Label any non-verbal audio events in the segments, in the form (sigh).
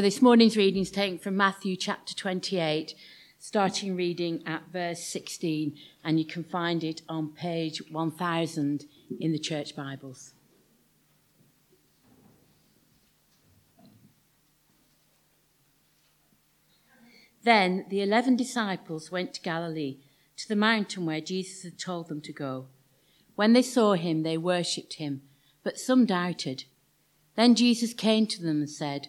So this morning's reading is taken from Matthew chapter 28, starting reading at verse 16, and you can find it on page 1000 in the church Bibles. Then the eleven disciples went to Galilee, to the mountain where Jesus had told them to go. When they saw him, they worshipped him, but some doubted. Then Jesus came to them and said,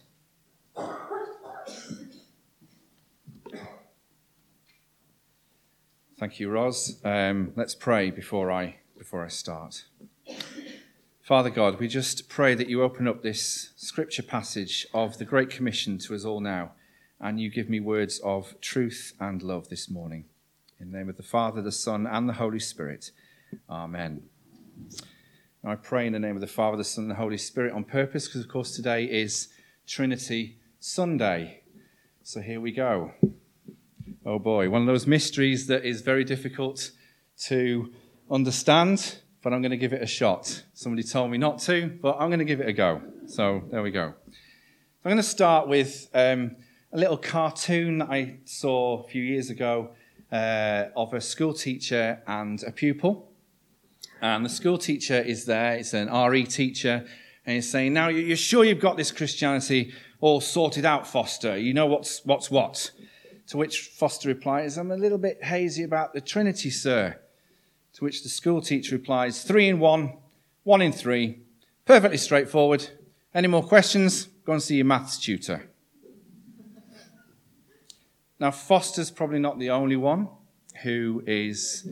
Thank you, Ros. Um, let's pray before I before I start. Father God, we just pray that you open up this scripture passage of the Great Commission to us all now, and you give me words of truth and love this morning. In the name of the Father, the Son, and the Holy Spirit. Amen. I pray in the name of the Father, the Son, and the Holy Spirit on purpose, because of course today is Trinity Sunday. So here we go. Oh boy, one of those mysteries that is very difficult to understand, but I'm going to give it a shot. Somebody told me not to, but I'm going to give it a go. So there we go. I'm going to start with um, a little cartoon that I saw a few years ago uh, of a school teacher and a pupil. And the school teacher is there, it's an RE teacher, and he's saying, Now, you're sure you've got this Christianity all sorted out, Foster? You know what's, what's what? To which Foster replies, I'm a little bit hazy about the Trinity, sir. To which the school teacher replies, Three in one, one in three. Perfectly straightforward. Any more questions? Go and see your maths tutor. Now, Foster's probably not the only one who is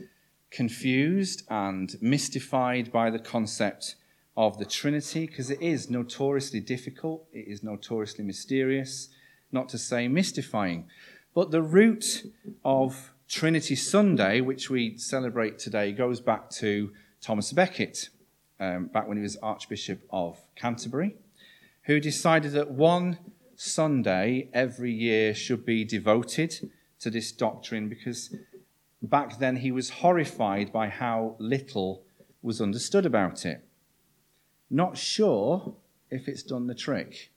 confused and mystified by the concept of the Trinity, because it is notoriously difficult, it is notoriously mysterious, not to say mystifying. But the root of Trinity Sunday, which we celebrate today, goes back to Thomas Becket, um, back when he was Archbishop of Canterbury, who decided that one Sunday every year should be devoted to this doctrine because back then he was horrified by how little was understood about it. Not sure if it's done the trick.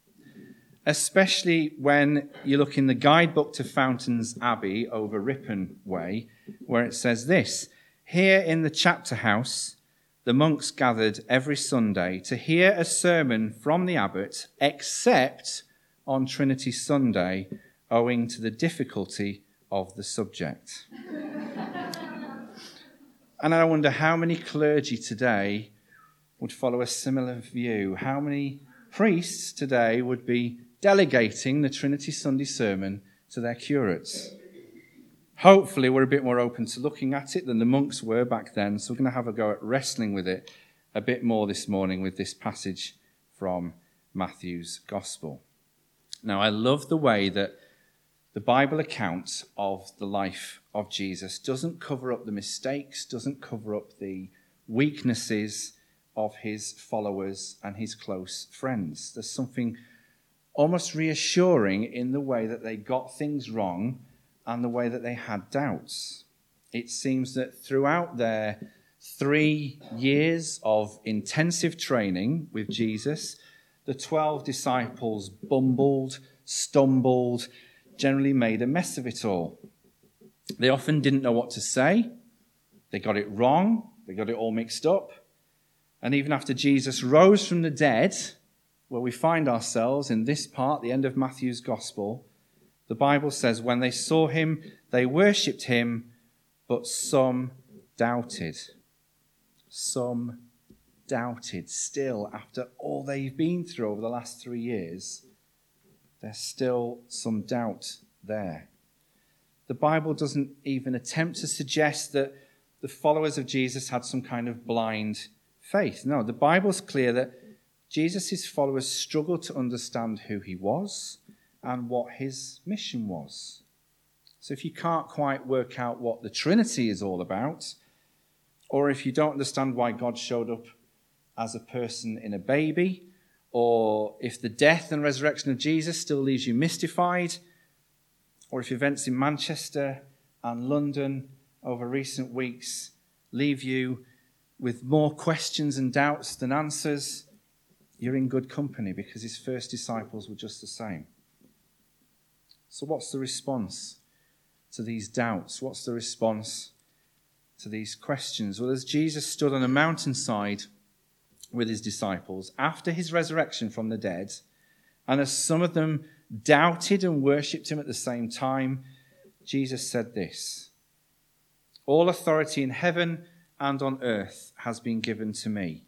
Especially when you look in the guidebook to Fountains Abbey over Ripon Way, where it says this Here in the chapter house, the monks gathered every Sunday to hear a sermon from the abbot, except on Trinity Sunday owing to the difficulty of the subject. and I wonder how many clergy today would follow a similar view. How many priests today would be delegating the Trinity Sunday sermon to their curates? Hopefully, we're a bit more open to looking at it than the monks were back then, so we're going to have a go at wrestling with it a bit more this morning with this passage from Matthew's Gospel. Now, I love the way that the Bible account of the life of Jesus doesn't cover up the mistakes, doesn't cover up the weaknesses of his followers and his close friends. There's something almost reassuring in the way that they got things wrong and the way that they had doubts. It seems that throughout their three years of intensive training with Jesus, the 12 disciples bumbled, stumbled, generally made a mess of it all. They often didn't know what to say. They got it wrong. They got it all mixed up. And even after Jesus rose from the dead, where we find ourselves in this part, the end of Matthew's gospel, the Bible says, when they saw him, they worshipped him, but some doubted. Some doubted still after all they've been through over the last three years. There's still some doubt there. The Bible doesn't even attempt to suggest that the followers of Jesus had some kind of blind faith. No, the Bible's clear that Jesus' followers struggled to understand who he was and what his mission was. So if you can't quite work out what the Trinity is all about, or if you don't understand why God showed up as a person in a baby, or if the death and resurrection of Jesus still leaves you mystified, or if events in Manchester and London over recent weeks leave you with more questions and doubts than answers, you're in good company because his first disciples were just the same. So, what's the response to these doubts? What's the response to these questions? Well, as Jesus stood on a mountainside with his disciples after his resurrection from the dead, and as some of them doubted and worshipped him at the same time, Jesus said this All authority in heaven and on earth has been given to me.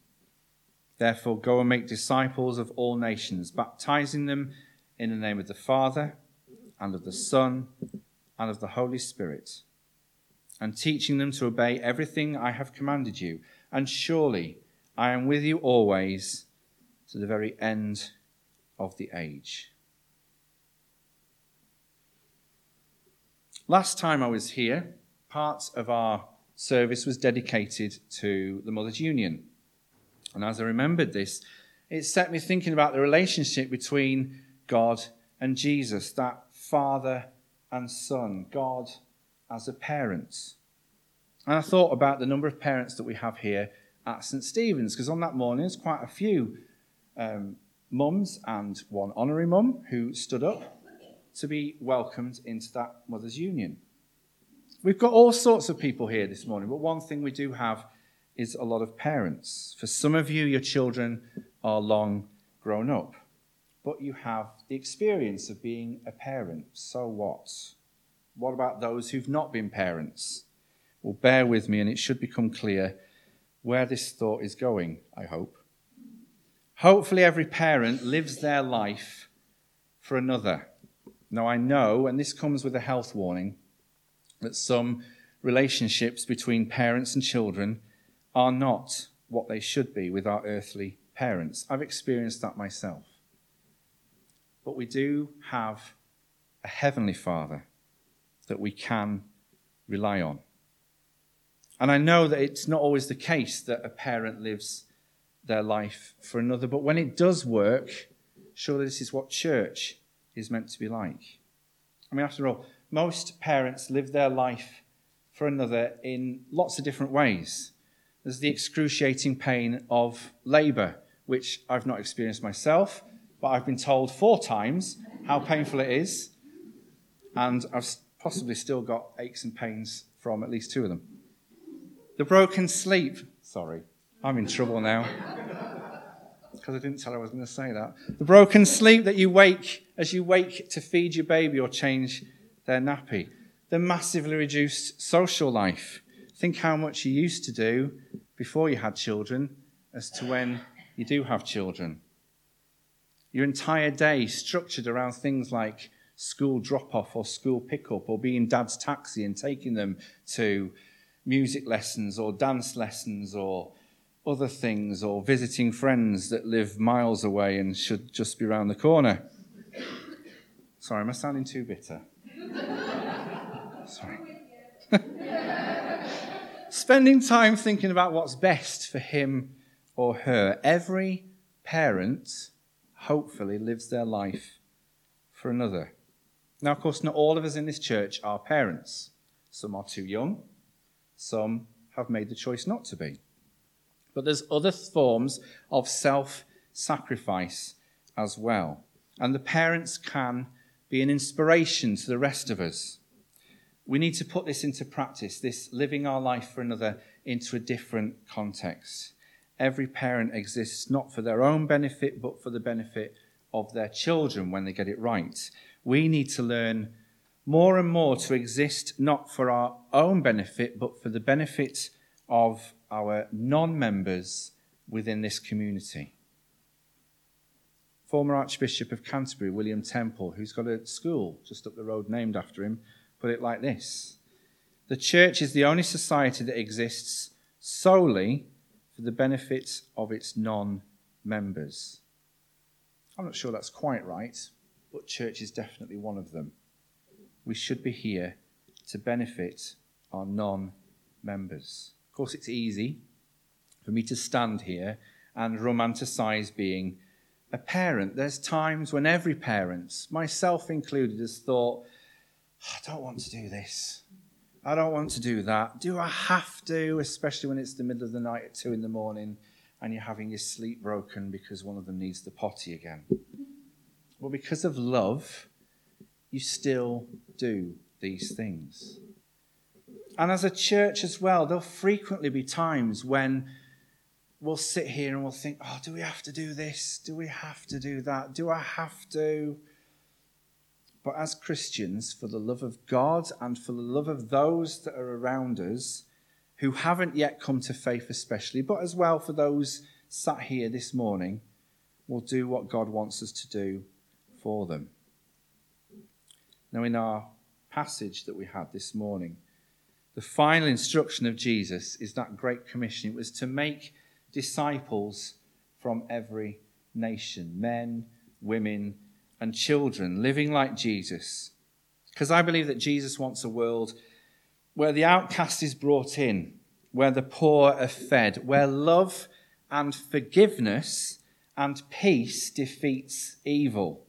Therefore, go and make disciples of all nations, baptizing them in the name of the Father, and of the Son, and of the Holy Spirit, and teaching them to obey everything I have commanded you. And surely I am with you always to the very end of the age. Last time I was here, part of our service was dedicated to the Mothers Union. And as I remembered this, it set me thinking about the relationship between God and Jesus, that father and son, God as a parent. And I thought about the number of parents that we have here at St. Stephen's, because on that morning there's quite a few um, mums and one honorary mum who stood up to be welcomed into that Mothers Union. We've got all sorts of people here this morning, but one thing we do have is a lot of parents. For some of you, your children are long grown up, but you have the experience of being a parent. So what? What about those who've not been parents? Well, bear with me, and it should become clear where this thought is going, I hope. Hopefully, every parent lives their life for another. Now, I know, and this comes with a health warning, that some relationships between parents and children are not what they should be with our earthly parents. I've experienced that myself. But we do have a heavenly Father that we can rely on. And I know that it's not always the case that a parent lives their life for another, but when it does work, surely this is what church is meant to be like. I mean, after all, most parents live their life for another in lots of different ways. There's the excruciating pain of labour, which I've not experienced myself, but I've been told four times how painful it is, and I've possibly still got aches and pains from at least two of them. The broken sleep. Sorry, I'm in trouble now (laughs) because I didn't tell her I was going to say that. The broken sleep that you wake as you wake to feed your baby or change their nappy. The massively reduced social life. Think how much you used to do before you had children as to when you do have children. Your entire day structured around things like school drop off or school pickup or being dad's taxi and taking them to music lessons or dance lessons or other things or visiting friends that live miles away and should just be around the corner. Sorry, am I sounding too bitter? (laughs) Sorry. Spending time thinking about what's best for him or her. Every parent, hopefully, lives their life for another. Now, of course, not all of us in this church are parents. Some are too young, some have made the choice not to be. But there's other forms of self sacrifice as well. And the parents can be an inspiration to the rest of us. We need to put this into practice, this living our life for another into a different context. Every parent exists not for their own benefit, but for the benefit of their children when they get it right. We need to learn more and more to exist not for our own benefit, but for the benefit of our non members within this community. Former Archbishop of Canterbury, William Temple, who's got a school just up the road named after him, put it like this The church is the only society that exists solely for the benefit of its non members. I'm not sure that's quite right, but church is definitely one of them. We should be here to benefit our non members. Of course, it's easy for me to stand here and romanticize being a parent. There's times when every parent, myself included, has thought, I don't want to do this. I don't want to do that. Do I have to, especially when it's the middle of the night at two in the morning and you're having your sleep broken because one of them needs the potty again? Well, because of love, you still do these things. And as a church as well, there'll frequently be times when we'll sit here and we'll think, oh, do we have to do this? Do we have to do that? Do I have to? But as Christians, for the love of God and for the love of those that are around us who haven't yet come to faith, especially, but as well for those sat here this morning, we'll do what God wants us to do for them. Now, in our passage that we had this morning, the final instruction of Jesus is that great commission. It was to make disciples from every nation men, women, and children living like Jesus. Because I believe that Jesus wants a world where the outcast is brought in, where the poor are fed, where love and forgiveness and peace defeats evil,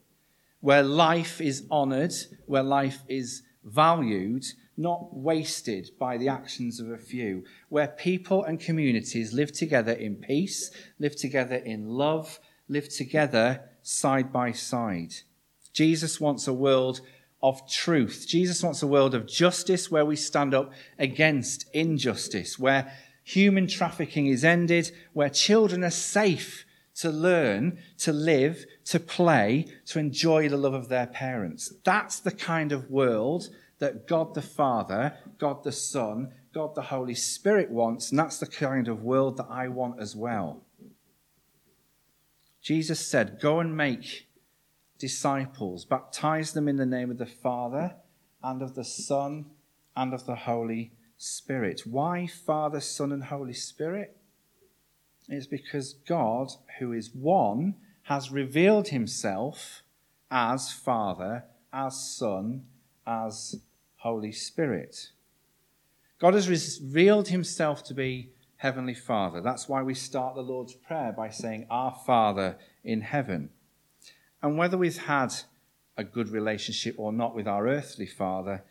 where life is honored, where life is valued, not wasted by the actions of a few, where people and communities live together in peace, live together in love, live together side by side. Jesus wants a world of truth. Jesus wants a world of justice where we stand up against injustice, where human trafficking is ended, where children are safe to learn, to live, to play, to enjoy the love of their parents. That's the kind of world that God the Father, God the Son, God the Holy Spirit wants, and that's the kind of world that I want as well. Jesus said, Go and make disciples, baptize them in the name of the Father and of the Son and of the Holy Spirit. Why Father, Son, and Holy Spirit? It's because God, who is one, has revealed himself as Father, as Son, as Holy Spirit. God has revealed himself to be Heavenly Father. That's why we start the Lord's Prayer by saying, Our Father in heaven. And whether we've had a good relationship or not with our earthly Father,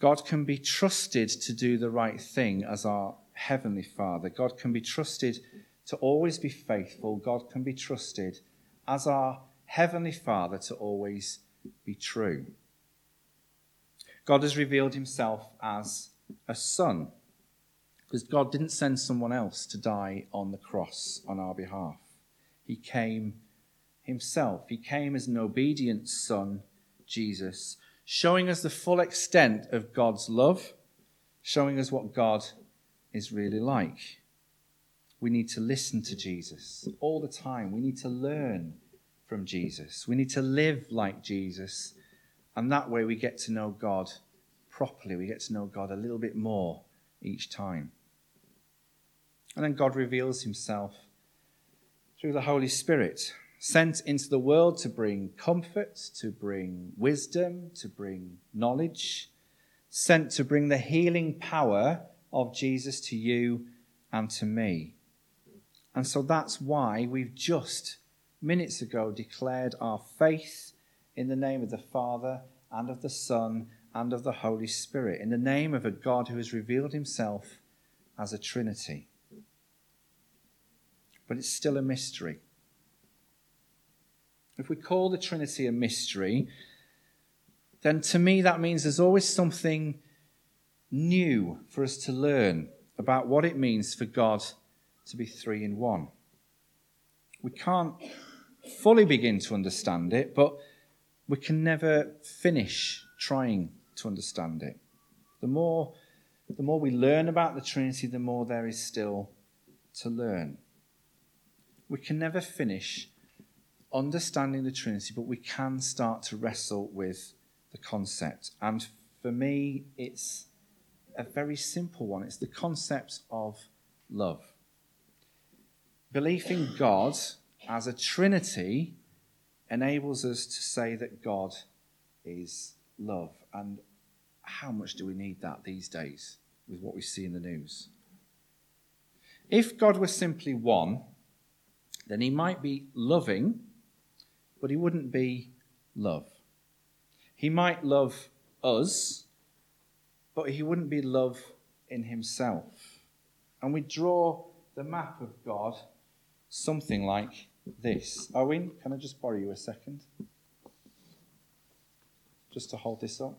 God can be trusted to do the right thing as our Heavenly Father. God can be trusted to always be faithful. God can be trusted as our Heavenly Father to always be true. God has revealed himself as a son because God didn't send someone else to die on the cross on our behalf. He came himself. He came as an obedient son, Jesus, showing us the full extent of God's love, showing us what God is really like. We need to listen to Jesus all the time. We need to learn from Jesus. We need to live like Jesus and that way we get to know God properly. We get to know God a little bit more each time. And then God reveals himself through the Holy Spirit, sent into the world to bring comfort, to bring wisdom, to bring knowledge, sent to bring the healing power of Jesus to you and to me. And so that's why we've just minutes ago declared our faith in the name of the Father and of the Son and of the Holy Spirit, in the name of a God who has revealed himself as a Trinity. But it's still a mystery. If we call the Trinity a mystery, then to me that means there's always something new for us to learn about what it means for God to be three in one. We can't fully begin to understand it, but we can never finish trying to understand it. The more, the more we learn about the Trinity, the more there is still to learn. We can never finish understanding the Trinity, but we can start to wrestle with the concept. And for me, it's a very simple one it's the concept of love. Belief in God as a Trinity enables us to say that God is love. And how much do we need that these days with what we see in the news? If God were simply one, then he might be loving, but he wouldn't be love. He might love us, but he wouldn't be love in himself. And we draw the map of God something like this. Owen, can I just borrow you a second? Just to hold this up.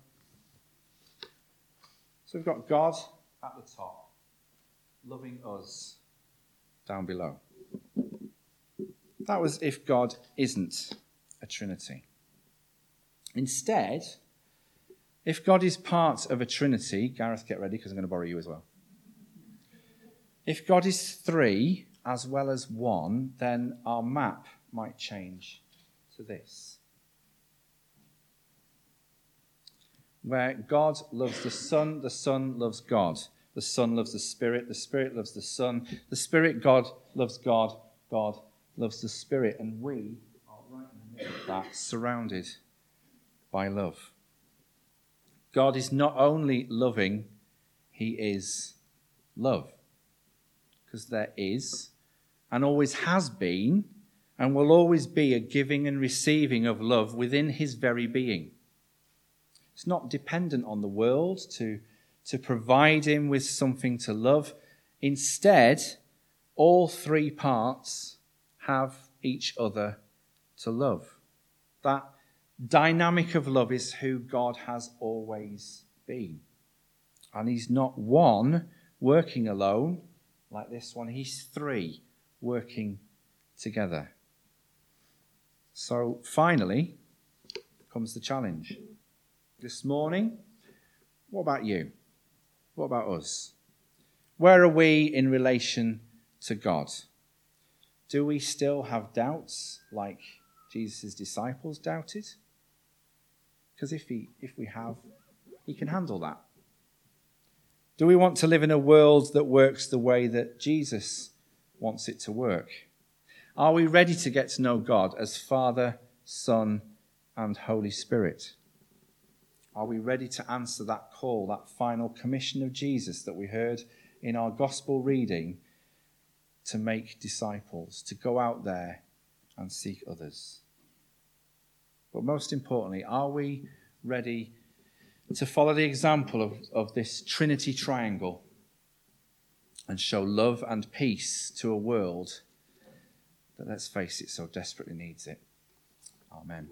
So we've got God at the top, loving us down below. That was if God isn't a Trinity. Instead, if God is part of a Trinity, Gareth, get ready because I'm going to borrow you as well. If God is three as well as one, then our map might change to this. Where God loves the Son, the Son loves God. The Son loves the Spirit, the Spirit loves the Son. The Spirit, God, loves God. God loves the Spirit. And we are right in the middle of that, surrounded by love. God is not only loving, He is love. Because there is, and always has been, and will always be a giving and receiving of love within His very being. It's not dependent on the world to, to provide Him with something to love. Instead, all three parts have each other to love. That dynamic of love is who God has always been. And He's not one working alone like this one, He's three working together. So finally comes the challenge. This morning, what about you? What about us? Where are we in relation to God? Do we still have doubts like Jesus' disciples doubted? Because if, if we have, he can handle that. Do we want to live in a world that works the way that Jesus wants it to work? Are we ready to get to know God as Father, Son, and Holy Spirit? Are we ready to answer that call, that final commission of Jesus that we heard in our gospel reading to make disciples, to go out there and seek others? But most importantly, are we ready to follow the example of, of this Trinity triangle and show love and peace to a world that, let's face it, so desperately needs it? Amen.